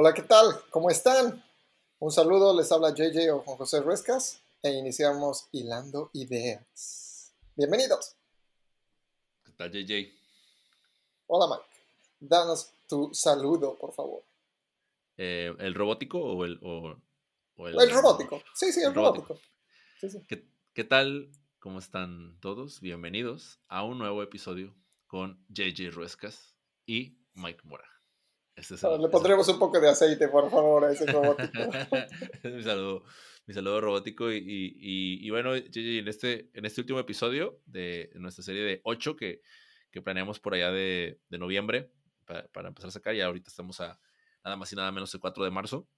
Hola, ¿qué tal? ¿Cómo están? Un saludo, les habla JJ o Juan José Ruescas e iniciamos Hilando Ideas. Bienvenidos. ¿Qué tal, JJ? Hola, Mike. Danos tu saludo, por favor. Eh, ¿El robótico o el, o, el, el... robótico. Sí, sí, el, robótico. ¿Qué, ¿Qué tal? ¿Cómo están todos? Bienvenidos a un nuevo episodio con JJ Ruescas y Mike Mora. Este Le pondremos un poco de aceite, por favor, a ese robótico. mi, saludo, mi saludo robótico. Y, y, y, bueno, en este, en este último episodio de nuestra serie de 8 que, que planeamos por allá de, de noviembre para, para, empezar a sacar, y ahorita estamos a nada más y nada menos el 4 de marzo.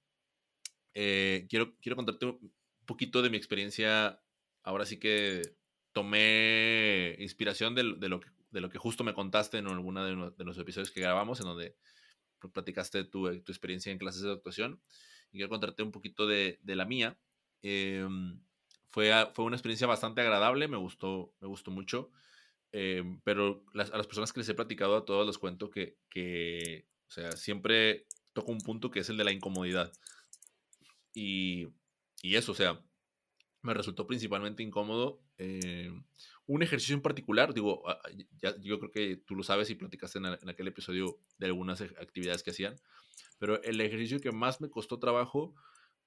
Eh, quiero, quiero contarte un poquito de mi experiencia. Ahora sí que tomé inspiración de, de, lo, que, de lo que justo me contaste en alguno de, de los episodios que grabamos, en donde platicaste tu, eh, tu experiencia en clases de actuación y quiero contarte un poquito de, de la mía. Em, fue, fue una experiencia bastante agradable, me gustó, me gustó mucho, em, pero a las personas que les he platicado a todos les cuento que, que, o sea, siempre toco un punto que es el de la incomodidad. Y, y eso, o sea, me resultó principalmente incómodo. Eh, un ejercicio en particular, digo, ya, yo creo que tú lo sabes y platicaste en, aquel episodio de algunas actividades que hacían, pero el ejercicio que más me costó trabajo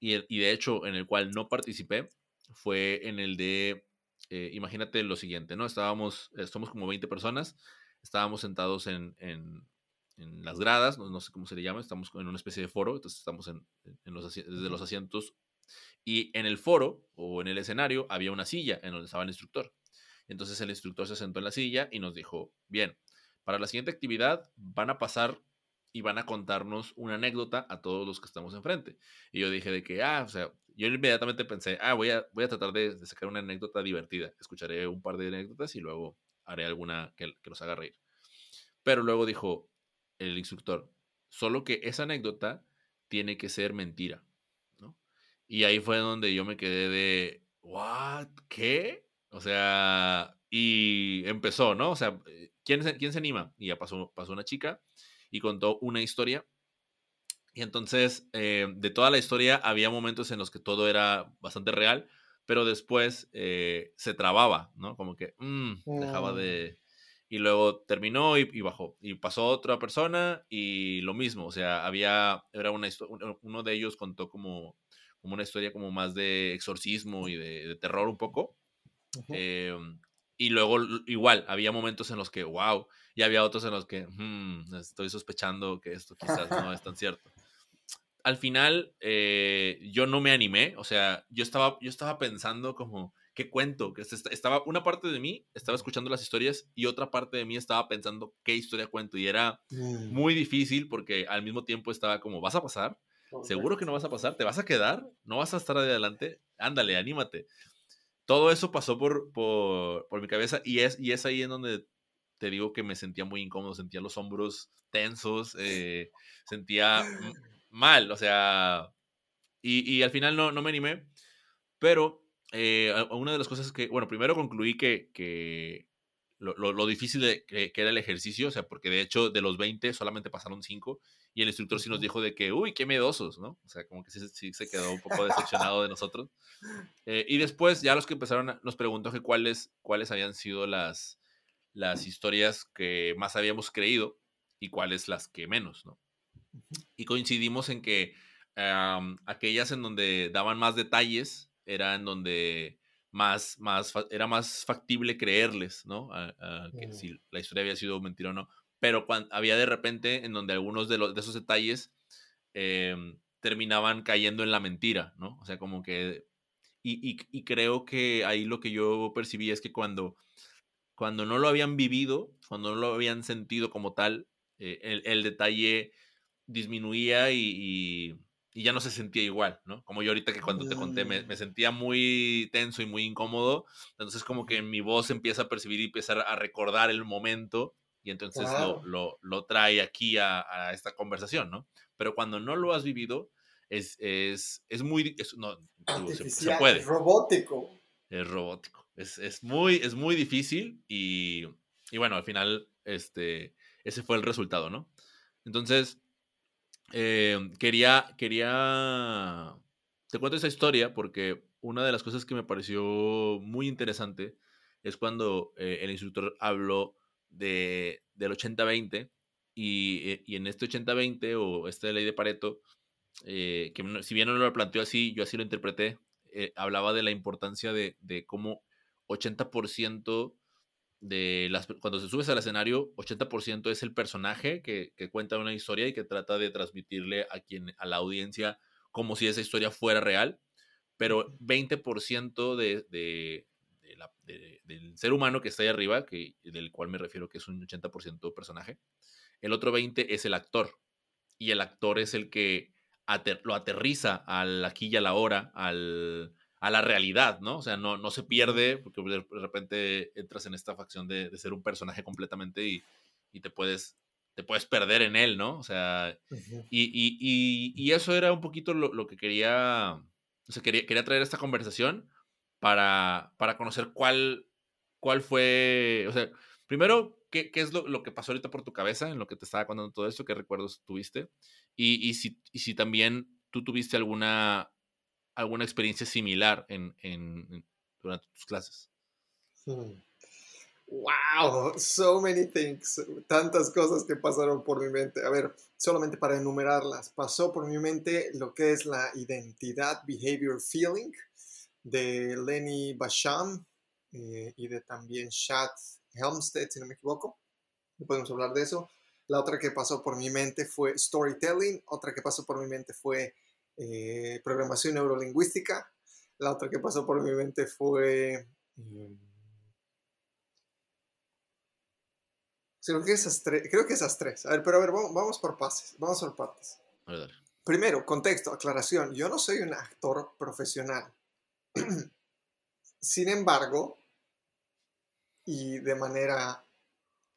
y, y de hecho en el cual no participé fue en el de, eh, imagínate lo siguiente, ¿no? Estábamos, somos como 20 personas, estábamos sentados en, en, las gradas, no, no, sé cómo se le llama, estamos en una especie de foro, entonces estamos en, en los, desde los asientos y en el foro o en el escenario había una silla en donde estaba el instructor. Entonces el instructor se sentó en la silla y nos dijo, bien, para la siguiente actividad van a pasar y van a contarnos una anécdota a todos los que estamos enfrente. Y yo dije de que, ah, o sea, yo inmediatamente pensé, ah, voy a, voy a tratar de, sacar una anécdota divertida. Escucharé un par de anécdotas y luego haré alguna que, que los haga reír. Pero luego dijo el instructor, solo que esa anécdota tiene que ser mentira. Y ahí fue donde yo me quedé de, ¿what? ¿Qué? O sea, y empezó, ¿no? O sea, eh, ¿quién se, quién se anima? Y ya pasó, pasó una chica y contó una historia. Y entonces, eh, de toda la historia, había momentos en los que todo era bastante real, pero después eh, se trababa, ¿no? Como que mm, dejaba de... Y luego terminó y, bajó. Y pasó otra persona y lo mismo. O sea, había, era una uno de ellos contó como, como una historia como más de exorcismo y de terror un poco. Em, y luego igual, había momentos en los que, wow, y había otros en los que, hmm, estoy sospechando que esto quizás no es tan cierto. Al final, eh, yo no me animé, o sea, yo estaba, yo estaba pensando como, ¿qué cuento? Que estaba, una parte de mí estaba escuchando las historias y otra parte de mí estaba pensando qué historia cuento. Y era mm. muy difícil porque al mismo tiempo estaba como, ¿vas a pasar? ¿Seguro que no vas a pasar? ¿Te vas a quedar? ¿No vas a estar adelante? Ándale, anímate todo eso pasó por, por, por, mi cabeza y es, y es ahí en donde te digo que me sentía muy incómodo, sentía los hombros tensos, eh, sentía mal, o sea, y, y, al final no, no me animé, pero eh, una de las cosas que, bueno, primero concluí que, que lo, lo, difícil de, que, que, era el ejercicio, o sea, porque de hecho de los 20 solamente pasaron 5 y el instructor sí nos dijo de que, uy, qué miedosos, ¿no? O sea, como que sí, sí se quedó un poco decepcionado de nosotros. Eh, y después ya los que empezaron nos preguntó que cuáles, cuáles habían sido las, las historias que más habíamos creído y cuáles las que menos, ¿no? Y coincidimos en que aquellas en donde daban más detalles eran donde más, más, era más factible creerles, ¿no? que si la historia había sido mentira o no pero cuando, había de repente en donde algunos de, los, de esos detalles em, terminaban cayendo en la mentira, ¿no? O sea, como que... Y, y, creo que ahí lo que yo percibí es que cuando, cuando no lo habían vivido, cuando no lo habían sentido como tal, eh, el, el, detalle disminuía y, y, ya no se sentía igual, ¿no? Como yo ahorita que cuando te conté me, me, sentía muy tenso y muy incómodo, entonces como que mi voz empieza a percibir y empieza a recordar el momento y entonces lo, lo, lo, trae aquí a, a, esta conversación, ¿no? Pero cuando no lo has vivido, es, es, es muy... Es, no, se, se, puede. Es robótico. Es robótico. Es, es, muy, es muy difícil y, y, bueno, al final este, ese fue el resultado, ¿no? Entonces, eh, quería, quería, te cuento esa historia porque una de las cosas que me pareció muy interesante es cuando eh, el instructor habló de, del 80-20 y, eh, y, en este 80-20 o esta ley de Pareto, que si bien no lo planteó así, yo así lo interpreté, hablaba de la importancia de, de cómo 80% de las, cuando se subes al escenario, 80% es el personaje que, que, cuenta una historia y que trata de transmitirle a, quien, a la audiencia como si esa historia fuera real, pero 20% de, de, de la, del ser humano que está ahí arriba, que, del cual me refiero que es un 80% personaje, el otro 20% es el actor, y el actor es el que ater, lo aterriza al aquí y a la hora, al, a la realidad, ¿no? O sea, no, no se pierde, porque de repente entras en esta facción de, de ser un personaje completamente y, y, te, puedes, te puedes perder en él, ¿no? O sea, uh -huh. y, y, y, eso era un poquito lo, lo que quería, o sea, quería, quería traer esta conversación para, para conocer cuál, cuál fue, o sea, primero, ¿qué, qué es lo, lo, que pasó ahorita por tu cabeza en lo que te estaba contando todo esto? ¿Qué recuerdos tuviste? Y, y, si, y si también tú tuviste alguna alguna experiencia similar en, en, durante tus clases? Hmm. Wow, so many things, tantas cosas que pasaron por mi mente. A ver, solamente para enumerarlas, pasó por mi mente lo que es la identidad, behavior, feeling de Lenny Basham eh, y de también Chad Helmstedt, si no me equivoco. Podemos hablar de eso. La otra que pasó por mi mente fue storytelling. Otra que pasó por mi mente fue eh, programación neurolingüística. La otra que pasó por mi mente fue... Eh, creo, que esas creo que esas tres. A ver, pero a ver, vamos, vamos por pases. Vamos por partes. Primero, contexto, aclaración. Yo no soy un actor profesional. Sin embargo, y de manera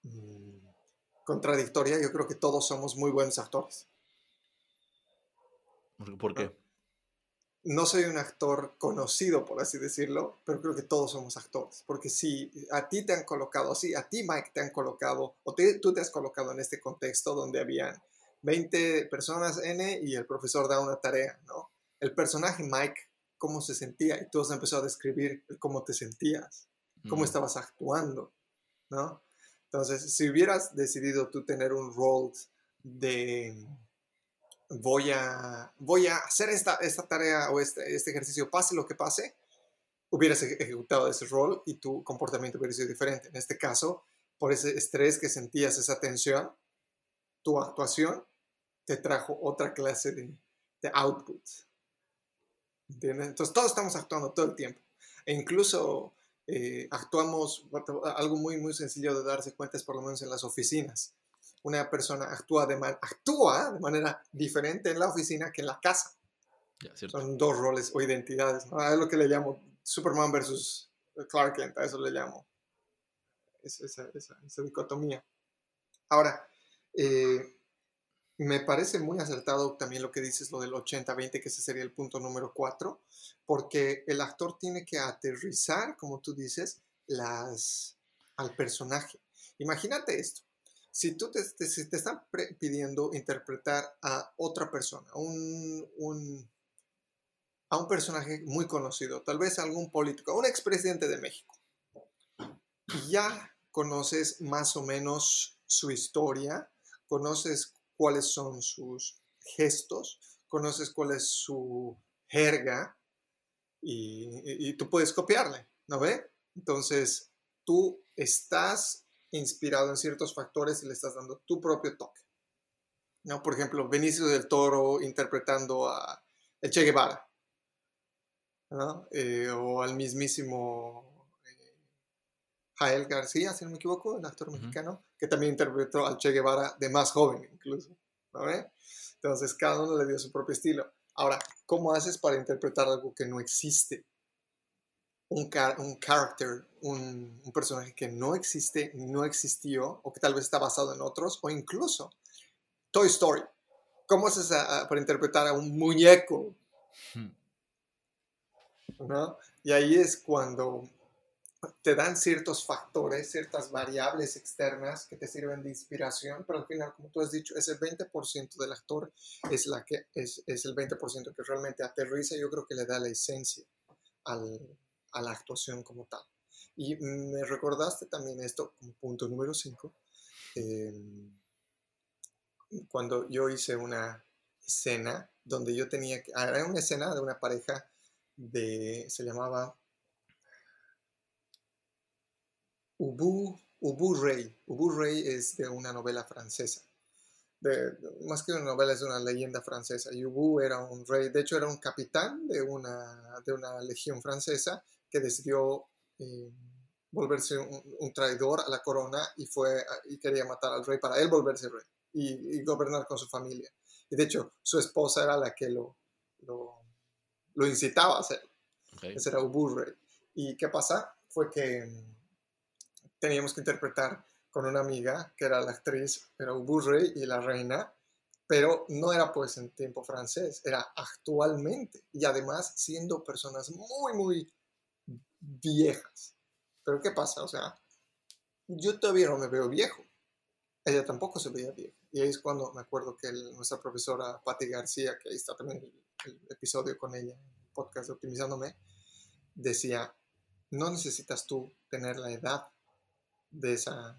mmm, contradictoria, yo creo que todos somos muy buenos actores. ¿Por qué? No soy un actor conocido, por así decirlo, pero creo que todos somos actores. Porque si a ti te han colocado, sí, a ti Mike te han colocado, o te, tú te has colocado en este contexto donde habían 20 personas N y el profesor da una tarea, ¿no? El personaje Mike, cómo se sentía, y tú has empezado a describir cómo te sentías, cómo mm. estabas actuando, ¿no? Entonces, si hubieras decidido tú tener un rol de voy a, voy a hacer esta, esta tarea o este, este ejercicio, pase lo que pase, hubieras ejecutado ese rol y tu comportamiento hubiera sido diferente. En este caso, por ese estrés que sentías, esa tensión, tu actuación te trajo otra clase de, de output. ¿Entiendes? Entonces todos estamos actuando todo el tiempo. E incluso eh, actuamos, algo muy, muy sencillo de darse cuenta es por lo menos en las oficinas una persona actúa de, man actúa de manera diferente en la oficina que en la casa. Yeah, Son dos roles o identidades. ¿no? Es lo que le llamo Superman versus Clark Kent, a eso le llamo. Esa, esa, esa, esa dicotomía. Ahora, eh, me parece muy acertado también lo que dices, lo del 80-20, que ese sería el punto número 4, porque el actor tiene que aterrizar, como tú dices, las, al personaje. Imagínate esto si tú te, te, si te están pidiendo interpretar a otra persona, un, un, a un personaje muy conocido, tal vez algún político, un expresidente de México, ya conoces más o menos su historia, conoces cuáles son sus gestos, conoces cuál es su jerga y, tú puedes copiarle, ¿no ve? Entonces, tú estás inspirado en ciertos factores y le estás dando tu propio toque. ¿No? Por ejemplo, Benicio del Toro interpretando a el Che Guevara, ¿no? eh, o al mismísimo Jael García, si no me equivoco, el actor uh -huh. mexicano, que también interpretó al Che Guevara de más joven incluso. ¿no? Entonces, cada uno le dio su propio estilo. Ahora, ¿cómo haces para interpretar algo que no existe? un, car un character, un, un, personaje que no existe, no existió, o que tal vez está basado en otros, o incluso Toy Story. ¿Cómo haces a, a, para interpretar a un muñeco? Hmm. ¿No? Y ahí es cuando te dan ciertos factores, ciertas variables externas que te sirven de inspiración, pero al final, como tú has dicho, ese 20% del actor es, la que, es, es el 20% que realmente aterriza y yo creo que le da la esencia a la actuación como tal. Y me recordaste también esto como punto número 5, em, cuando yo hice una escena donde yo tenía que, era una escena de una pareja de, se llamaba Ubu, Ubu Rey. Ubu Rey es de una novela francesa. De, más que una novela, es una leyenda francesa. Y Ubu era un rey, de hecho era un capitán de una, de una legión francesa que decidió eh, volverse un, traidor a la corona y, fue, y quería matar al rey para él volverse rey y, gobernar con su familia. Y de hecho, su esposa era la que lo, lo, incitaba a hacerlo. Ese era Ubu Rey. ¿Y qué pasa? Fue que teníamos que interpretar con una amiga, que era la actriz, era Rey y la reina, pero no era pues en tiempo francés, era actualmente, y además siendo personas muy, muy viejas. Pero ¿qué pasa? O sea, yo todavía no me veo viejo, ella tampoco se veía vieja. Y ahí es cuando me acuerdo que nuestra profesora Patti García, que ahí está también el, el episodio con ella, el podcast de Optimizándome, decía, no necesitas tú tener la edad de esa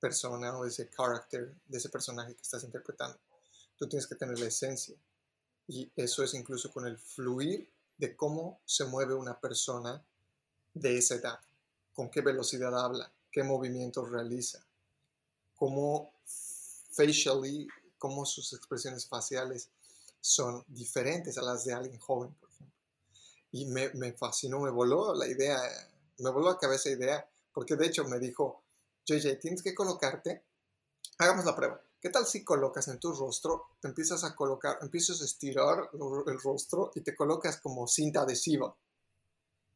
persona o de ese character, de ese personaje que estás interpretando. Tú tienes que tener la esencia. Y eso es incluso con el fluir de cómo se mueve una persona de esa edad, con qué velocidad habla, qué movimientos realiza, cómo facially, cómo sus expresiones faciales son diferentes a las de alguien joven, por ejemplo. Y me, me fascinó, me voló la idea, me voló a cabeza la idea, porque de hecho me dijo, JJ, tienes que colocarte, hagamos la prueba. ¿Qué tal si colocas en tu rostro, empiezas a colocar, empiezas a estirar el rostro y te colocas como cinta adhesiva?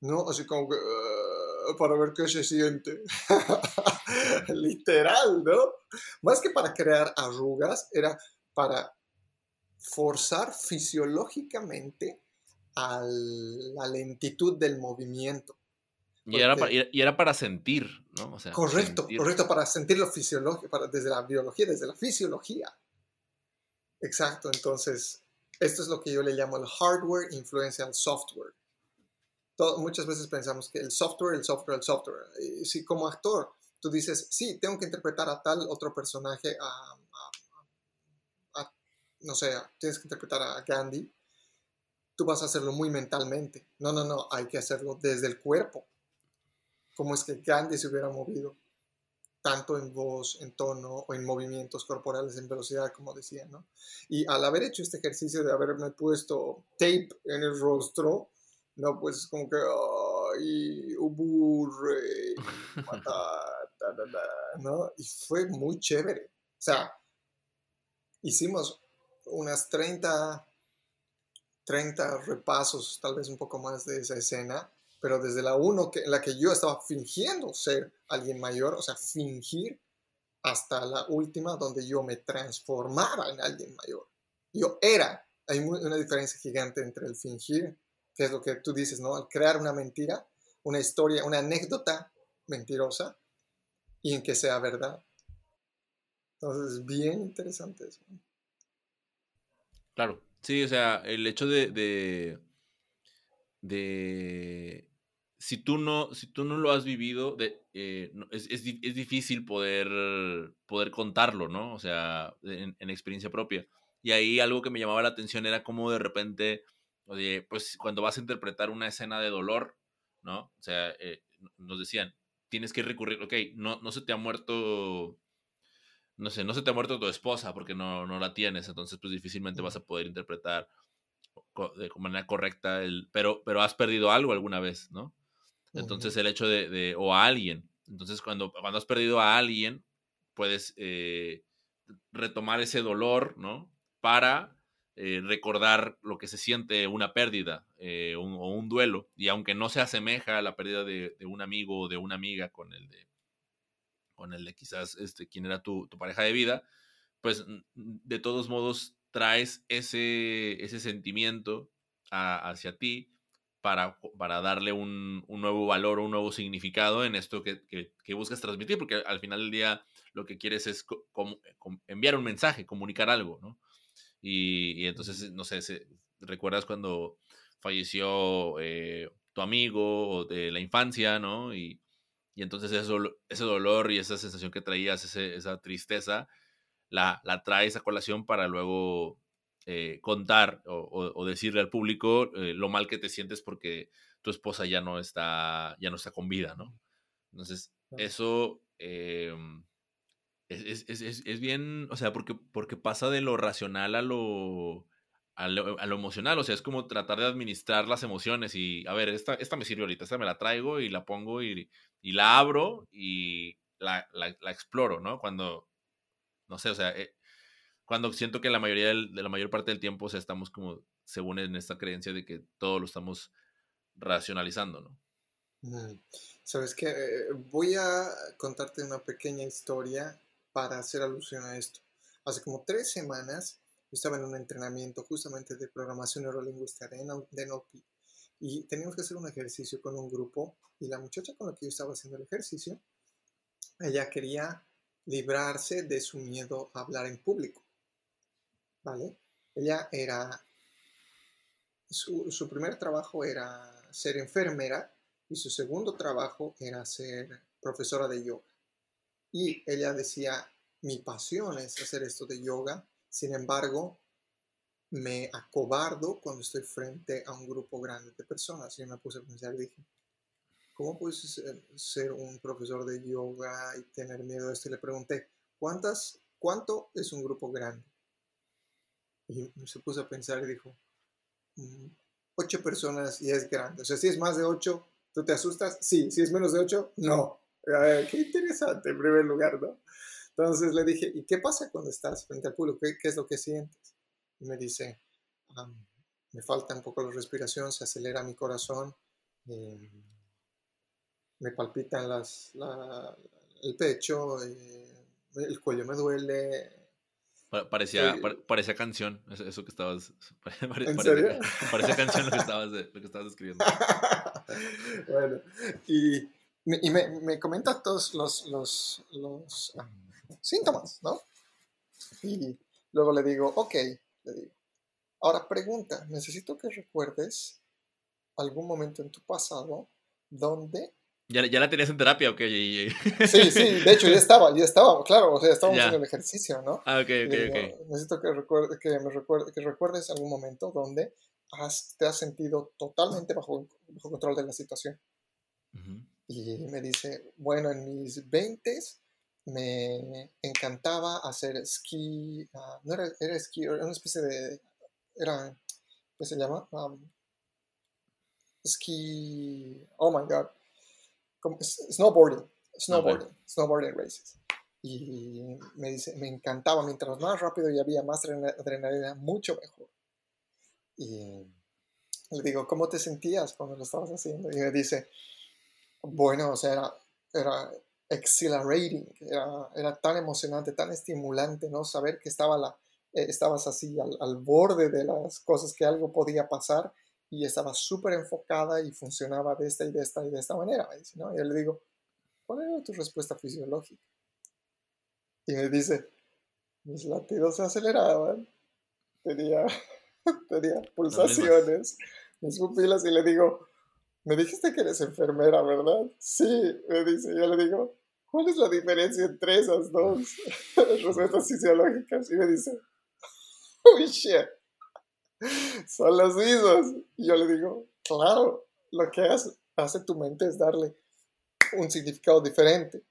¿No? Así como que, uh, para ver qué se siente. Literal, ¿no? Más que para crear arrugas, era para forzar fisiológicamente la lentitud del movimiento. Y era, para, y era, para, sentir, ¿no? O sea, correcto, correcto, para sentir lo fisiológico, para, desde la biología, desde la fisiología. Exacto, entonces, esto es lo que yo le llamo el hardware influencia al software. muchas veces pensamos que el software, el software, el software. Y si como actor tú dices, sí, tengo que interpretar a tal otro personaje, a, a, no sé, tienes que interpretar a Gandhi, tú vas a hacerlo muy mentalmente. No, no, no, hay que hacerlo desde el cuerpo cómo es que Gandhi se hubiera movido, tanto en voz, en tono o en movimientos corporales, en velocidad, como decía, ¿no? Y al haber hecho este ejercicio de haberme puesto tape en el rostro, ¿no? Pues como que, ay, uburre, ¿no? Y fue muy chévere. O sea, hicimos unas 30, 30 repasos, tal vez un poco más de esa escena, pero desde la uno que, en la que yo estaba fingiendo ser alguien mayor, o sea, fingir, hasta la última donde yo me transformaba en alguien mayor. Yo era. Hay una diferencia gigante entre el fingir, que es lo que tú dices, ¿no? Al crear una mentira, una historia, una anécdota mentirosa, y en que sea verdad. Entonces, es bien interesante eso. Claro, sí, o sea, el hecho de, de si tú no, si tú no lo has vivido, de, eh, es, es, es, difícil poder, poder contarlo, ¿no? O sea, en, en, experiencia propia. Y ahí algo que me llamaba la atención era como de repente, oye, pues cuando vas a interpretar una escena de dolor, ¿no? O sea, eh, nos decían, tienes que recurrir, ok, no, no se te ha muerto, no sé, no se te ha muerto tu esposa porque no, no la tienes, entonces pues difícilmente vas a poder interpretar de manera correcta el, pero, pero has perdido algo alguna vez, ¿no? Entonces el hecho de, o a alguien. Entonces cuando, cuando has perdido a alguien, puedes eh, retomar ese dolor, ¿no? Para eh, recordar lo que se siente una pérdida eh, o un duelo. Y aunque no se asemeja a la pérdida de, un amigo o de una amiga con el de, con el de quizás este, quien era tu, pareja de vida, pues de todos modos traes ese, ese sentimiento hacia ti para, para darle un, un, nuevo valor, un nuevo significado en esto que, que, buscas transmitir, porque al final del día lo que quieres es enviar un mensaje, comunicar algo, ¿no? Y, y entonces, no sé, ¿recuerdas cuando falleció eh, tu amigo de la infancia, ¿no? Y, y entonces eso, ese dolor y esa sensación que traías, esa tristeza, la, la traes a colación para luego eh, contar o, decirle al público eh, lo mal que te sientes porque tu esposa ya no está, ya no está con vida, ¿no? Entonces, eso em, es, es, bien, o sea, porque, porque pasa de lo racional a lo, a lo, emocional, o sea, es como tratar de administrar las emociones y, a ver, esta, esta me sirve ahorita, esta me la traigo y la pongo y, y la abro y la, la, la, exploro, ¿no? Cuando, no sé, o sea, eh, cuando siento que la mayoría de la mayor parte del tiempo, o sea, estamos como, según en esta creencia de que todo lo estamos racionalizando, ¿no? Sabes que eh, voy a contarte una pequeña historia para hacer alusión a esto. Hace como tres semanas yo estaba en un entrenamiento justamente de programación neurolingüística de NLP y teníamos que hacer un ejercicio con un grupo y la muchacha con la que yo estaba haciendo el ejercicio, ella quería librarse de su miedo a hablar en público. Ella era, su, primer trabajo era ser enfermera y su segundo trabajo era ser profesora de yoga. Y ella decía, mi pasión es hacer esto de yoga, sin embargo, me acobardo cuando estoy frente a un grupo grande de personas. Y me puse a pensar y dije, ¿cómo puedes ser, un profesor de yoga y tener miedo a esto? Y le pregunté, ¿cuántas, ¿cuánto es un grupo grande? Y se puso a pensar y dijo, mm, ocho personas y es grande. O sea, si es más de ocho, ¿tú te asustas? Sí. Si es menos de ocho, no. qué interesante en primer lugar, ¿no? Entonces le dije, ¿y qué pasa cuando estás frente al público? ¿Qué, qué es lo que sientes? Y me dice, me falta un poco la respiración, se acelera mi corazón, eh, me palpitan las, el pecho, eh, el cuello me duele, Parecía, parecía canción, eso, que estabas. ¿En serio? Parecía canción lo que estabas, lo que estabas escribiendo. bueno, y, y me, me, comenta todos los, los, los ah, síntomas, ¿no? Y luego le digo, ok, le digo. Ahora pregunta, necesito que recuerdes algún momento en tu pasado donde ¿Ya, ¿Ya, la tenías en terapia o qué? Sí, sí, de hecho ya estaba, ya estaba, claro, o sea, estábamos en el ejercicio, ¿no? Ah, ok, ok, ok. Necesito que, recuerde, que, me recuerde, que recuerdes algún momento donde has, te has sentido totalmente bajo, bajo control de la situación. Y me dice, bueno, en mis 20 me encantaba hacer esquí, uh, no era, era esquí, era una especie de, era, ¿qué se llama? Um, esquí, oh my god snowboarding, snowboarding, snowboarding races. Y me dice, me encantaba, mientras más rápido y había más adrenalina, mucho mejor. Y le digo, ¿cómo te sentías cuando lo estabas haciendo? Y me dice, bueno, o sea, era, era exhilarating, era, era, tan emocionante, tan estimulante, ¿no? Saber que estaba la, eh, estabas así al, al, borde de las cosas, que algo podía pasar y estaba súper enfocada y funcionaba de esta y de esta y de esta manera. ¿no? Y yo le digo, ¿cuál era tu respuesta fisiológica? Y me dice, mis latidos se aceleraban, tenía, tenía pulsaciones, mis pupilas, y le digo, me dijiste que eres enfermera, ¿verdad? Sí, me dice, yo le digo, ¿cuál es la diferencia entre esas dos respuestas fisiológicas? Y me dice, oh shit son los mismos. Y yo le digo, claro, lo que hace, hace tu mente es darle un significado diferente.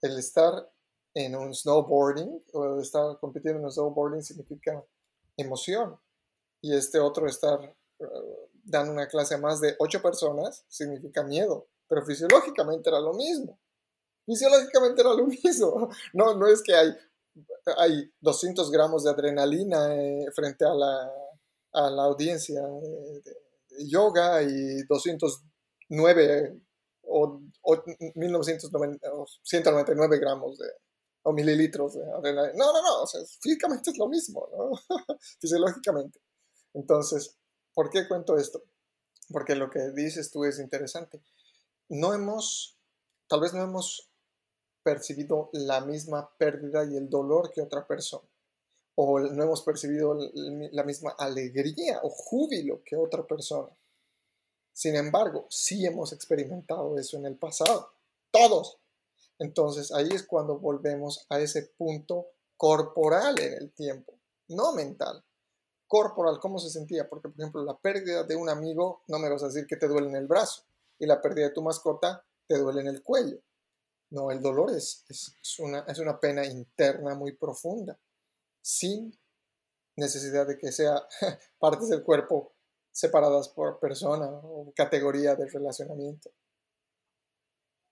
El estar en un snowboarding o estar compitiendo en un snowboarding significa emoción. Y este otro estar uh, dando una clase a más de ocho personas significa miedo. Pero fisiológicamente era lo mismo. Fisiológicamente era lo mismo. No, no es que hay, hay 200 gramos de adrenalina eh, frente a la a la audiencia de, yoga y 209 o, 199 gramos de, o mililitros de adrenalina. No, no, no, o físicamente es lo mismo, ¿no? Fisiológicamente. Entonces, ¿por qué cuento esto? porque lo que dices tú es interesante. No hemos, tal vez no hemos percibido la misma pérdida y el dolor que otra persona, o no hemos percibido la misma alegría o júbilo que otra persona. Sin embargo, sí hemos experimentado eso en el pasado, todos. Entonces ahí es cuando volvemos a ese punto corporal en el tiempo, no mental. Corporal, ¿cómo se sentía? Porque, por ejemplo, la pérdida de un amigo, no me vas a decir que te duele en el brazo, y la pérdida de tu mascota te duele en el cuello. No, el dolor es, es, una, es una pena interna muy profunda, sin necesidad de que sea partes del cuerpo separadas por persona o categoría de relacionamiento.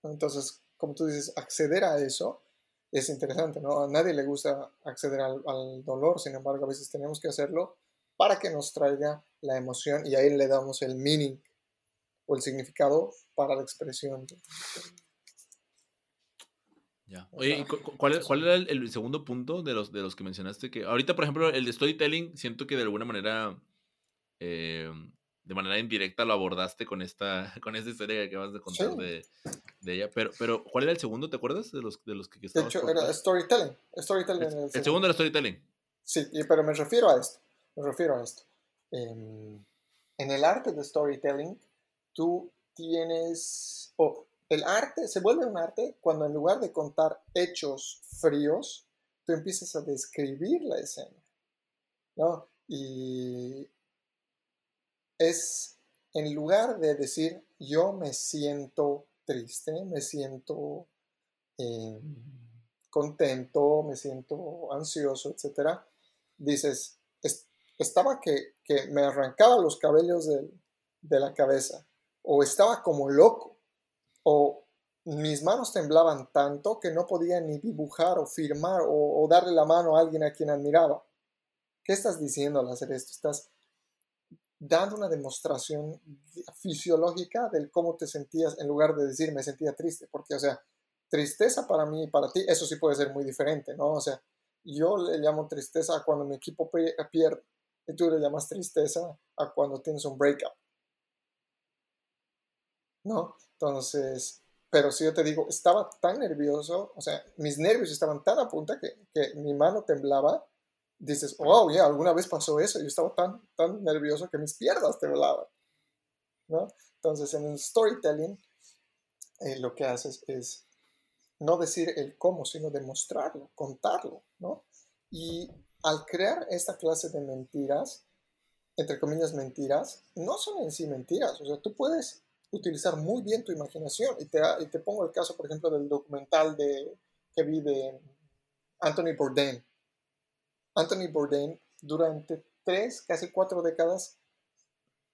Entonces, como tú dices, acceder a eso es interesante, ¿no? A nadie le gusta acceder al, dolor, sin embargo, a veces tenemos que hacerlo para que nos traiga la emoción y ahí le damos el meaning o el significado para la expresión. Ya. Oye, cuál, cuál, era el, segundo punto de los, de los que mencionaste? Que ahorita, por ejemplo, el de storytelling, siento que de alguna manera eh, de manera indirecta lo abordaste con esta, con esta historia que acabas de contar de, ella. Pero, pero, ¿cuál era el segundo? ¿Te acuerdas de los, de los que, De hecho, era storytelling. storytelling el, segundo. era storytelling. Sí, pero me refiero a esto. Me refiero a esto. en el arte de storytelling, tú tienes. o el arte se vuelve un arte cuando en lugar de contar hechos fríos, tú empiezas a describir la escena. ¿no? Y es en lugar de decir yo me siento triste, me siento eh, contento, me siento ansioso, etc., dices, estaba que, me arrancaba los cabellos de, la cabeza, o estaba como loco, o mis manos temblaban tanto que no podía ni dibujar o firmar o, darle la mano a alguien a quien admiraba. ¿Qué estás diciendo al hacer esto? Estás dando una demostración fisiológica del cómo te sentías en lugar de decir me sentía triste, porque, o sea, tristeza para mí y para ti, eso sí puede ser muy diferente, ¿no? O sea, yo le llamo tristeza a cuando mi equipo pierde y tú le llamas tristeza a cuando tienes un breakup, ¿no? Entonces, pero si yo te digo, estaba tan nervioso, o sea, mis nervios estaban tan a punta que, que mi mano temblaba, dices, oh, ya, alguna vez pasó eso, yo estaba tan, tan nervioso que mis piernas temblaban, ¿no? Entonces, en el storytelling, eh, lo que haces es no decir el cómo, sino demostrarlo, contarlo, ¿no? Y al crear esta clase de mentiras, entre comillas mentiras, no son en sí mentiras, o sea, tú puedes utilizar muy bien tu imaginación. Y te, y te pongo el caso, por ejemplo, del documental de, que vi de Anthony Bourdain, Anthony Bourdain, durante tres, casi cuatro décadas,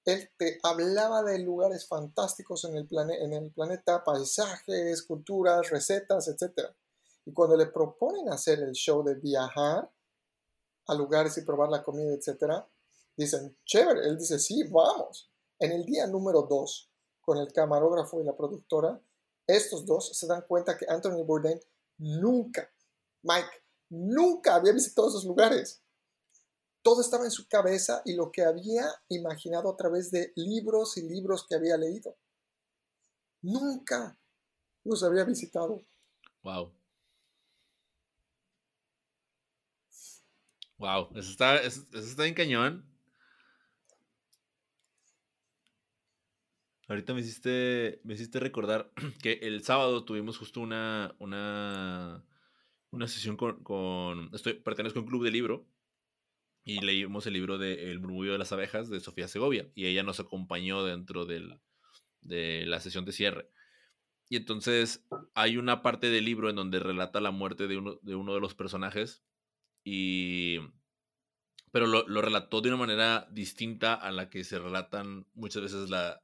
él te hablaba de lugares fantásticos en el, en el planeta, paisajes, culturas, recetas, etc. Y cuando le proponen hacer el show de viajar a lugares y probar la comida, etc., dicen, chévere, él dice, sí, vamos. En el día número dos, con el camarógrafo y la productora, estos dos se dan cuenta que Anthony Bourdain nunca, Mike, Nunca había visitado esos lugares. Todo estaba en su cabeza y lo que había imaginado a través de libros y libros que había leído. Nunca los había visitado. Wow. Wow, eso está, eso, está en cañón. Ahorita me hiciste, me hiciste recordar que el sábado tuvimos justo una, una una sesión con, estoy, pertenezco a un club de libro y leímos el libro de El murmullo de las abejas de Sofía Segovia y ella nos acompañó dentro del, de la sesión de cierre. Y entonces hay una parte del libro en donde relata la muerte de uno de, uno de los personajes y... Pero lo, lo, relató de una manera distinta a la que se relatan muchas veces la...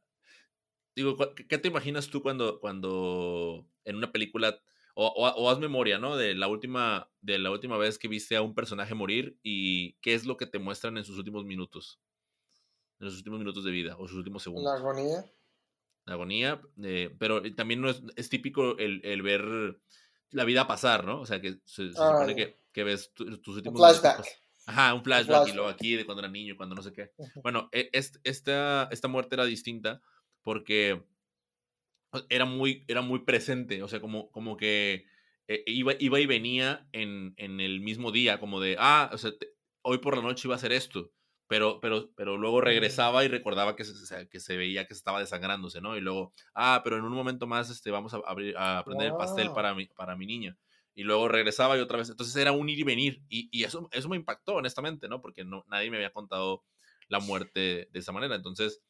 Digo, ¿qué te imaginas tú cuando, cuando en una película o, haz memoria, ¿no? De la última, de la última vez que viste a un personaje morir y qué es lo que te muestran en sus últimos minutos. En sus últimos minutos de vida o sus últimos segundos. La agonía. La agonía, eh, pero también no es, es típico el, el, ver la vida pasar, ¿no? O sea, que se, supone que, que, ves tus últimos flashback. Ajá, un flashback, y luego aquí de cuando era niño, cuando no sé qué. Bueno, e, esta, esta muerte era distinta porque era muy, era muy presente, o sea, como, como que eh, iba, iba y venía en, en, el mismo día, como de, ah, o sea, hoy por la noche iba a hacer esto, pero, pero, pero luego regresaba y recordaba que se, que se veía que estaba desangrándose, ¿no? Y luego, ah, pero en un momento más este, vamos a, abrir, a prender el pastel para mi, para mi niña. Y luego regresaba y otra vez. Entonces era un ir y venir. Y, y eso, eso me impactó, honestamente, ¿no? Porque no, nadie me había contado la muerte de esa manera. Entonces,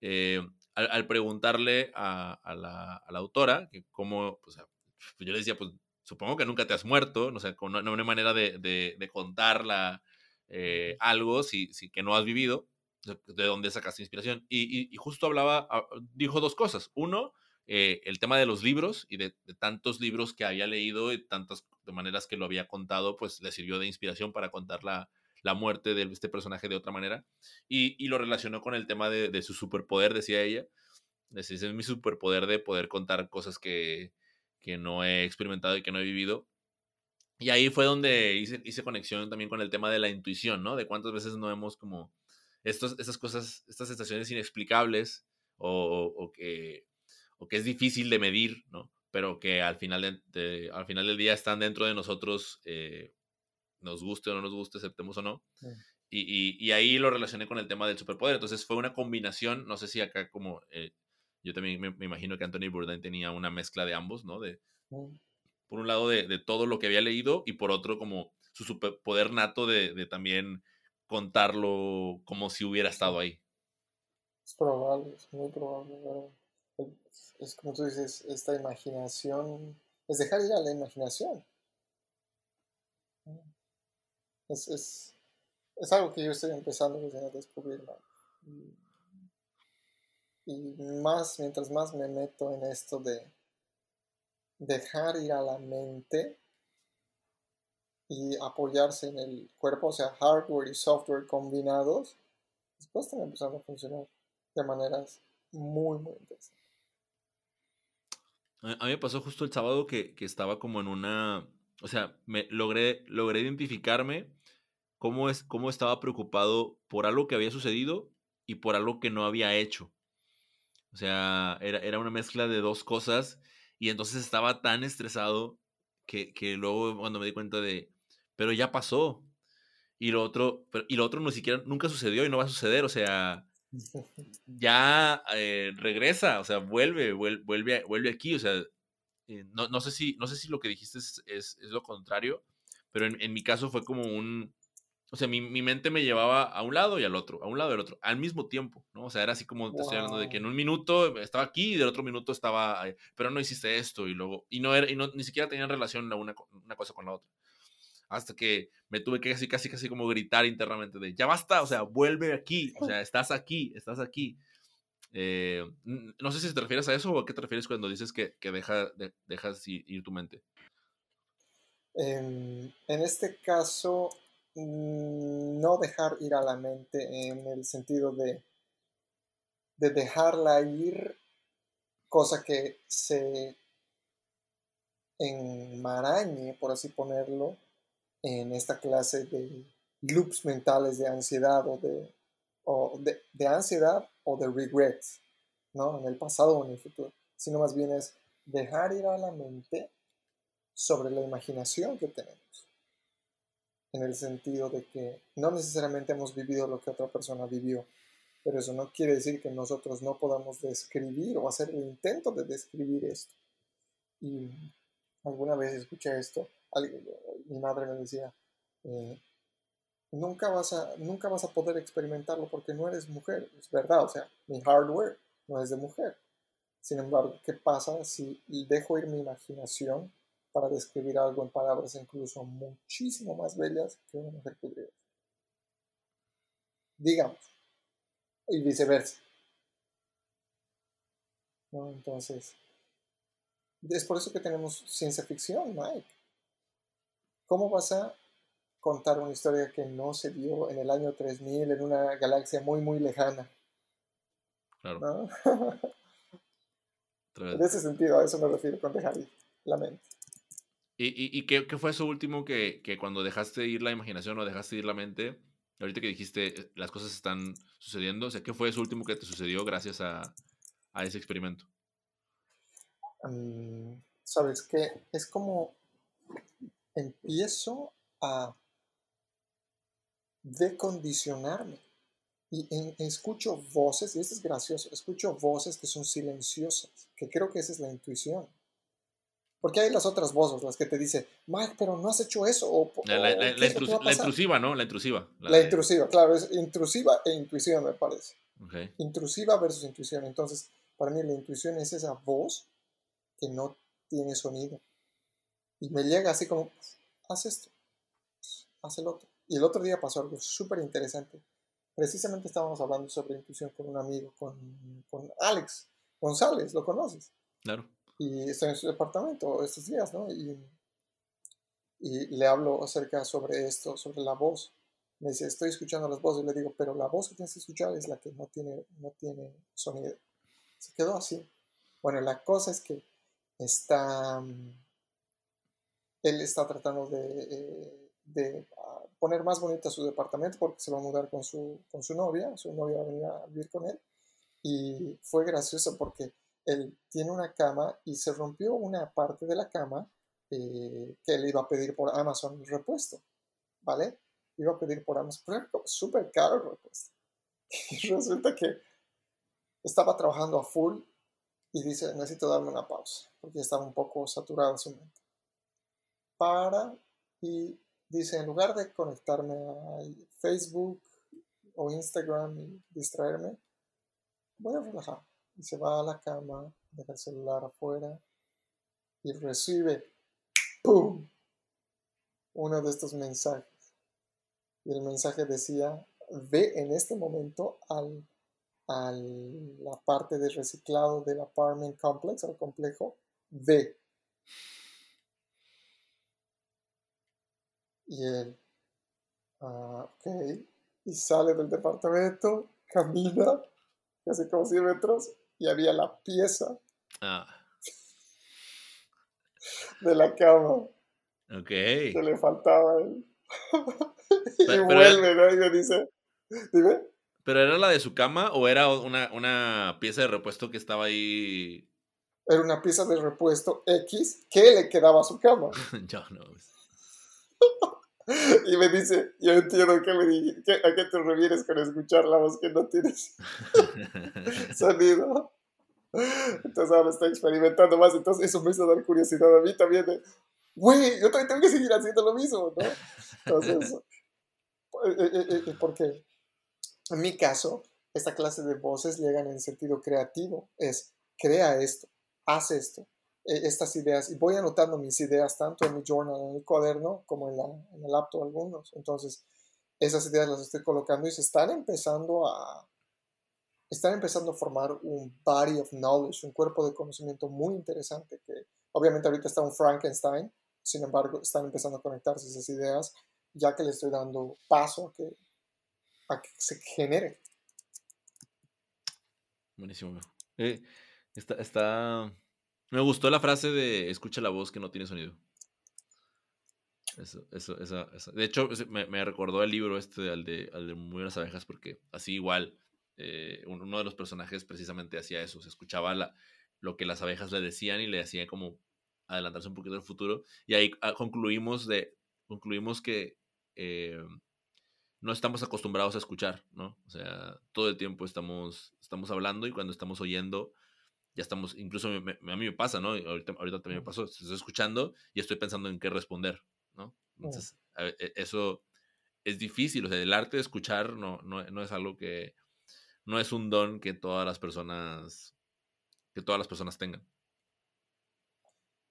eh, al, preguntarle a, a, la, a, la, autora que cómo, pues, yo le decía, pues supongo que nunca te has muerto, no sé, no, no hay manera de, de, de contar la, eh, algo si, si, que no has vivido, de dónde sacaste inspiración. Y, y, justo hablaba, ah, dijo dos cosas. Uno, eh, el tema de los libros y de, de, tantos libros que había leído y tantas de maneras que lo había contado, pues le sirvió de inspiración para contar la, la muerte de este personaje de otra manera. Y, y lo relacionó con el tema de, de, su superpoder, decía ella. Ese es mi superpoder de poder contar cosas que, que no he experimentado y que no he vivido. Y ahí fue donde hice, hice conexión también con el tema de la intuición, ¿no? De cuántas veces no hemos como estos, estas cosas, estas sensaciones inexplicables o, o, que, o que es difícil de medir, ¿no? Pero que al final, de, al final del día están dentro de nosotros, eh, nos guste o no nos guste, aceptemos o no. Y, y, y, ahí lo relacioné con el tema del superpoder. Entonces fue una combinación, no sé si acá como, eh, yo también me, me, imagino que Anthony Bourdain tenía una mezcla de ambos, ¿no? De, por un lado de, de, todo lo que había leído y por otro como su superpoder nato de, de, también contarlo como si hubiera estado ahí. Es probable, es muy probable. Es, es como tú dices, esta imaginación, es dejar ir a la imaginación. Es, es, es algo que yo estoy empezando a descubrir. Y más, mientras más me meto en esto de dejar ir a la mente y apoyarse en el cuerpo, o sea, hardware y software combinados, después están empezando a funcionar de maneras muy, muy interesantes. A mí me pasó justo el sábado que, que estaba como en una, o sea, me logré, logré identificarme cómo, es, cómo estaba preocupado por algo que había sucedido y por algo que no había hecho. O sea, era, era una mezcla de dos cosas y entonces estaba tan estresado que, que, luego cuando me di cuenta de, pero ya pasó. Y lo otro, pero, y lo otro ni siquiera, nunca sucedió y no va a suceder. O sea, ya eh, regresa, o sea, vuelve, vuelve, vuelve, vuelve aquí. O sea, eh, no, no, sé si, no sé si lo que dijiste es, es, es lo contrario, pero en, en, mi caso fue como un, o sea, mi, mi, mente me llevaba a un lado y al otro, a un lado y al otro, al mismo tiempo, ¿no? O sea, era así como te estoy hablando de que en un minuto estaba aquí y del otro minuto estaba, pero no hiciste esto y luego, y no era, y no, ni siquiera tenían relación la una, una cosa con la otra. Hasta que me tuve que casi, casi, casi como gritar internamente de, ya basta, o sea, vuelve aquí, o sea, estás aquí, estás aquí. Eh, no sé si te refieres a eso o a qué te refieres cuando dices que, que deja, de, dejas ir tu mente. En, este caso, no dejar ir a la mente en el sentido de, de dejarla ir, cosa que se enmarañe, por así ponerlo, en esta clase de loops mentales de ansiedad o de, o de, de ansiedad o de regrets, ¿no? En el pasado o en el futuro, sino más bien es dejar ir a la mente sobre la imaginación que tenemos en el sentido de que no necesariamente hemos vivido lo que otra persona vivió, pero eso no quiere decir que nosotros no podamos describir o hacer el intento de describir esto. Y alguna vez escuché esto, mi madre me decía, eh, nunca, vas a, nunca vas a poder experimentarlo porque no eres mujer, es verdad, o sea, mi hardware no es de mujer. Sin embargo, ¿qué pasa si dejo ir mi imaginación para describir algo en palabras incluso muchísimo más bellas que una mujer podría Digamos. Y viceversa. Entonces, es por eso que tenemos ciencia ficción, Mike. ¿Cómo vas a contar una historia que no se dio en el año 3000 en una galaxia muy, muy lejana? Claro. ¿No? en ese sentido, a eso me refiero con dejar la mente. ¿Y, y, qué, qué, fue eso último que, que, cuando dejaste ir la imaginación o dejaste ir la mente? Ahorita que dijiste eh, las cosas están sucediendo, o sea, ¿qué fue eso último que te sucedió gracias a, a ese experimento? Mm, Sabes que es como empiezo a decondicionarme y escucho voces, y esto es gracioso, escucho voces que son silenciosas, que creo que esa es la intuición. Porque hay las otras voces, las que te dicen, Mike, pero no has hecho eso. O, la, intrusiva, ¿no? La intrusiva. La, intrusiva, claro, es intrusiva e intuitiva, me parece. Intrusiva versus intuición. Entonces, para mí la intuición es esa voz que no tiene sonido. Y me llega así como, haz esto, haz el otro. Y el otro día pasó algo súper interesante. Precisamente estábamos hablando sobre intuición con un amigo, con, con Alex González, ¿lo conoces? Claro y estoy en su departamento estos días, ¿no? Y, y le hablo acerca sobre esto, sobre la voz. Me dice, estoy escuchando las voces. Y le digo, pero la voz que tienes que escuchar es la que no tiene, no tiene sonido. Se quedó así. Bueno, la cosa es que está, mm, él está tratando de, eh, de ah, poner más bonita su departamento porque se va a mudar con su, con su novia. Su novia va a venir a vivir con él. Y fue gracioso porque él tiene una cama y se rompió una parte de la cama eh, que él iba a pedir por Amazon repuesto, ¿vale? Iba a pedir por Amazon, pero súper caro el repuesto. Y resulta que estaba trabajando a full y dice, necesito darme una pausa, porque estaba un poco saturado su mente. Para y dice, en lugar de conectarme a Facebook o Instagram y distraerme, voy a relajar se va a la cama, deja el celular afuera y recibe ¡pum! uno de estos mensajes. Y el mensaje decía, ve en este momento al, a la parte de reciclado del apartment complex, al complejo, ve. Y él, ah, ok, y sale del departamento, camina casi como 100 metros y había la pieza ah. de la cama que le faltaba a él. y vuelve, ¿no? Y me dice, dime. ¿Pero era la de su cama o era una, una pieza de repuesto que estaba ahí? Era una pieza de repuesto X que le quedaba a su cama. Yo no. Y me dice, yo entiendo que me dije, a qué te refieres con escuchar la voz que no tienes sonido. Entonces ahora estoy experimentando más, entonces eso me hizo dar curiosidad a mí también de, güey, yo también tengo que seguir haciendo lo mismo, ¿no? Entonces, eh, eh, eh, porque en mi caso, esta clase de voces llegan en sentido creativo, es, crea esto, haz esto, estas ideas y voy anotando mis ideas tanto en mi journal, en mi cuaderno, como en, la, en el laptop algunos. Entonces, esas ideas las estoy colocando y se están empezando a, están empezando a formar un body of knowledge, un cuerpo de conocimiento muy interesante que obviamente ahorita está un Frankenstein, sin embargo están empezando a conectarse esas ideas ya que le estoy dando paso a que, a que se genere. Buenísimo. Eh, está, está, me gustó la frase de escucha la voz que no tiene sonido. Eso, eso, eso, De hecho, me, recordó el libro este, al de, al de Muy buenas abejas, porque así igual eh, uno de los personajes precisamente hacía eso. Se escuchaba la, lo que las abejas le decían y le hacían como adelantarse un poquito al futuro. Y ahí ah, concluimos, de, concluimos que eh, no estamos acostumbrados a escuchar, ¿no? O sea, todo el tiempo estamos, estamos hablando y cuando estamos oyendo ya estamos, incluso a mí me pasa, ¿no? Ahorita, ahorita también me pasó, estoy escuchando y estoy pensando en qué responder, ¿no? Entonces, e, eso es difícil, o sea, el arte de escuchar no, no, no, es algo que, no es un don que todas las personas, que todas las personas tengan.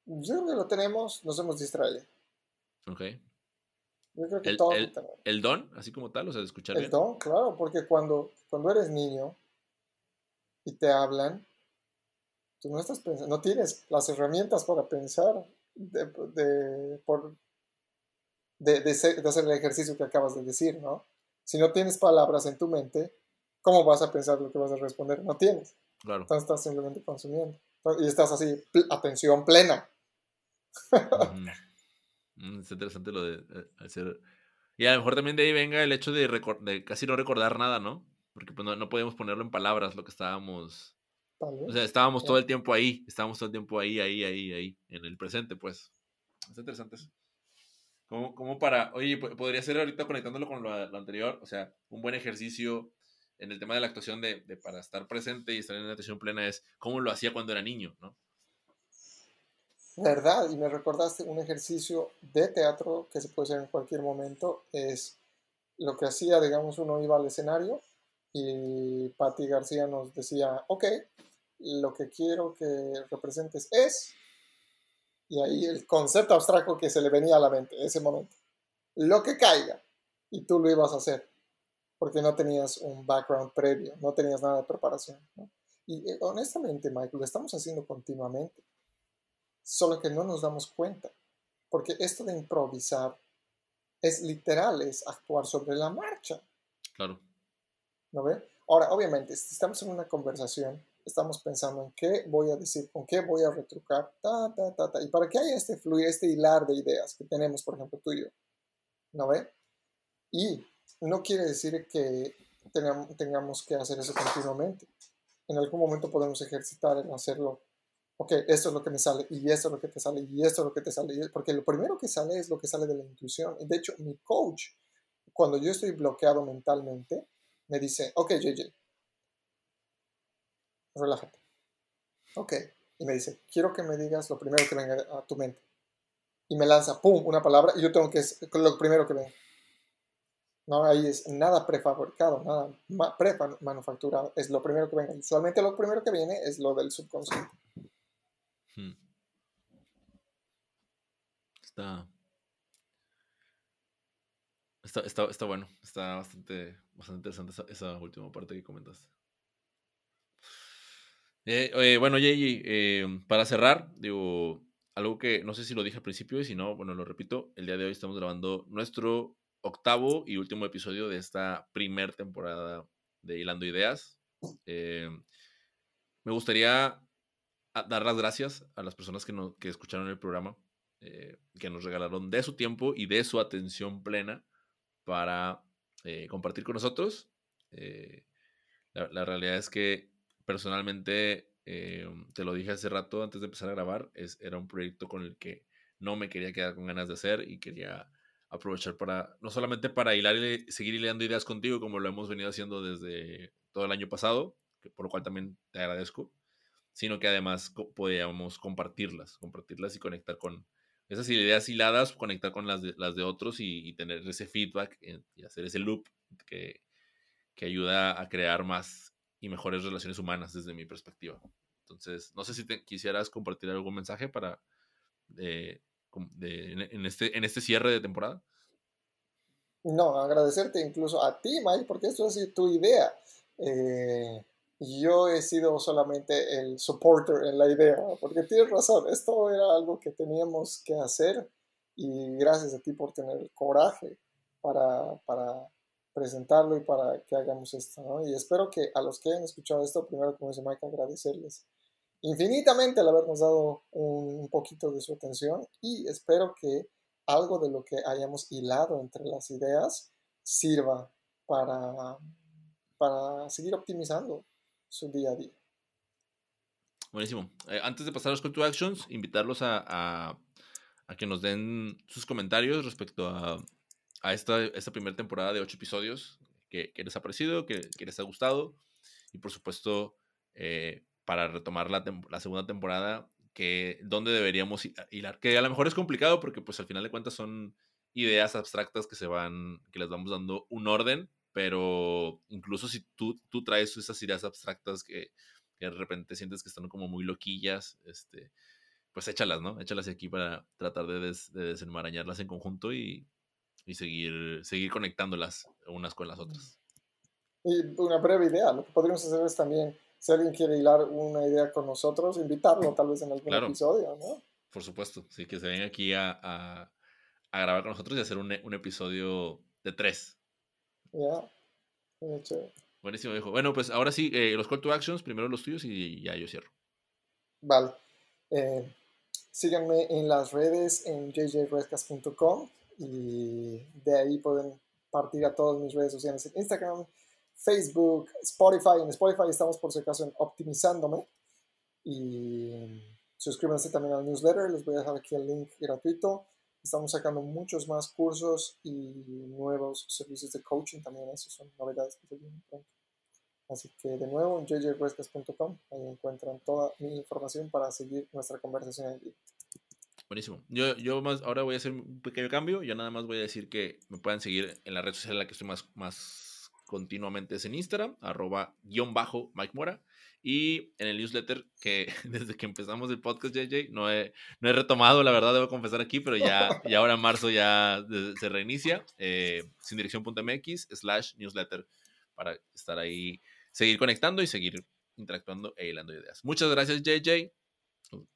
Yo creo que lo tenemos, nos hemos distraído. Ok. Yo creo que el, todo el, el, don, así como tal, o sea, de escuchar El don, claro, porque cuando, cuando eres niño y te hablan, tú no estás pensando, no tienes las herramientas para pensar de, de, por, de, de, hacer el ejercicio que acabas de decir, ¿no? Si no tienes palabras en tu mente, ¿cómo vas a pensar lo que vas a responder? No tienes. Claro. Entonces estás simplemente consumiendo. Y estás así, atención plena. Mm, es interesante lo de eh, hacer. Y a lo mejor también de ahí venga el hecho de, de casi no recordar nada, ¿no? Porque pues, no, no podíamos ponerlo en palabras lo que estábamos. O sea, estábamos todo el tiempo ahí, estábamos todo el tiempo ahí, ahí, ahí, ahí, en el presente, pues. Es interesante eso. Como, como para, oye, podría ser ahorita conectándolo con lo, anterior, o sea, un buen ejercicio en el tema de la actuación de, de, para estar presente y estar en la atención plena es cómo lo hacía cuando era niño, ¿no? ¿Verdad? Y me recordaste un ejercicio de teatro que se puede hacer en cualquier momento. Es lo que hacía, digamos, uno iba al escenario y Patti García nos decía, ok, lo que quiero que representes es, y ahí el concepto abstracto que se le venía a la mente en ese momento, lo que caiga, y tú lo ibas a hacer, porque no tenías un background previo, no tenías nada de preparación. Y eh, honestamente, Michael, lo estamos haciendo continuamente solo que no nos damos cuenta, porque esto de improvisar es literal, es actuar sobre la marcha. Claro. ¿No ve? Ahora, obviamente, si estamos en una conversación, estamos pensando en qué voy a decir, con qué voy a retrucar, ta, ta, ta, ta. Y para que haya este fluir, este hilar de ideas que tenemos, por ejemplo, tú y yo, ¿no ve? Y no quiere decir que tengamos que hacer eso continuamente. En algún momento podemos ejercitar en hacerlo ok, esto es lo que me sale, y esto es lo que te sale, y esto es lo que te sale, porque lo primero que sale es lo que sale de la intuición. De hecho, mi coach, cuando yo estoy bloqueado mentalmente, me dice, ok, JJ, relájate. Ok, y me dice, quiero que me digas lo primero que venga a tu mente. Y me lanza, pum, una palabra, y yo tengo que es lo primero que venga. No, ahí es nada prefabricado, nada premanufacturado, es lo primero que venga. Usualmente lo primero que viene es lo del subconsciente. Hmm. Está, está, está, está, bueno, está bastante, bastante interesante esa, última parte que comentaste. Eh, bueno, Jay, eh, para cerrar, digo, algo que no sé si lo dije al principio y si no, bueno, lo repito, el día de hoy estamos grabando nuestro octavo y último episodio de esta primer temporada de Hilando Ideas. Eh, me gustaría dar las gracias a las personas que, que escucharon el programa, eh, que nos regalaron de su tiempo y de su atención plena para compartir con nosotros. La, realidad es que personalmente, te lo dije hace rato antes de empezar a grabar, es, era un proyecto con el que no me quería quedar con ganas de hacer y quería aprovechar para, no solamente para hilar y seguir hilando ideas contigo como lo hemos venido haciendo desde todo el año pasado, por lo cual también te agradezco, sino que además podíamos compartirlas, compartirlas y conectar con esas ideas hiladas, conectar con las de, las de otros y, tener ese feedback y hacer ese loop que, que ayuda a crear más y mejores relaciones humanas desde mi perspectiva. Entonces, no sé si te quisieras compartir algún mensaje para de, en, este, en este cierre de temporada. No, agradecerte incluso a ti, Mike, porque esto es tu idea. Eh, yo he sido solamente el supporter en la idea, porque tienes razón, esto era algo que teníamos que hacer y gracias a ti por tener el coraje para, para presentarlo y para que hagamos esto, ¿no? Y espero que a los que hayan escuchado esto, primero, como dice Mike, agradecerles infinitamente el habernos dado un, poquito de su atención y espero que algo de lo que hayamos hilado entre las ideas sirva para, para seguir optimizando su día a día. Buenísimo. Eh, antes de pasar a los call actions, invitarlos a, a, que nos den sus comentarios respecto a, a esta, esta primera temporada de ocho episodios que, que les ha parecido, que, que, les ha gustado. Y por supuesto, eh, para retomar la, la, segunda temporada, que dónde deberíamos hilar. Que a lo mejor es complicado porque pues al final de cuentas son ideas abstractas que se van, que les vamos dando un orden pero incluso si tú, tú traes esas ideas abstractas que, de repente sientes que están como muy loquillas, este, pues échalas, ¿no? Échalas aquí para tratar de, desenmarañarlas en conjunto y, y, seguir, seguir conectándolas unas con las otras. Y una breve idea, lo que podríamos hacer es también, si alguien quiere hilar una idea con nosotros, invitarlo tal vez en algún episodio, ¿no? Por supuesto, sí, que se venga aquí a, a, a grabar con nosotros y hacer un, un episodio de tres, ya. Buenísimo, viejo. Bueno, pues ahora sí, eh, los call to actions, primero los tuyos y ya yo cierro. Vale. Eh, síganme en las redes en jjrescas.com y de ahí pueden partir a todas mis redes sociales en Instagram, Facebook, Spotify. En Spotify estamos por si acaso en Optimizándome. Y suscríbanse también al newsletter, les voy a dejar aquí el link gratuito. Estamos sacando muchos más cursos y nuevos servicios de coaching también. Esas son novedades que se pronto. Así que de nuevo jjrescas.com ahí encuentran toda mi información para seguir nuestra conversación aquí. Buenísimo. Yo, yo más, ahora voy a hacer un pequeño cambio. Yo nada más voy a decir que me puedan seguir en la red social en la que estoy más, más continuamente es en Instagram, arroba guion bajo Mike Mora. Y en el newsletter, que desde que empezamos el podcast, JJ, no he, no he retomado, la verdad, debo confesar aquí, pero ya, ya ahora en marzo ya se reinicia, eh, sin dirección.mx slash newsletter, para estar ahí seguir conectando y seguir interactuando e hilando ideas. Muchas gracias, JJ.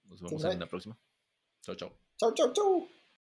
Nos vemos en la próxima. 走走走走走。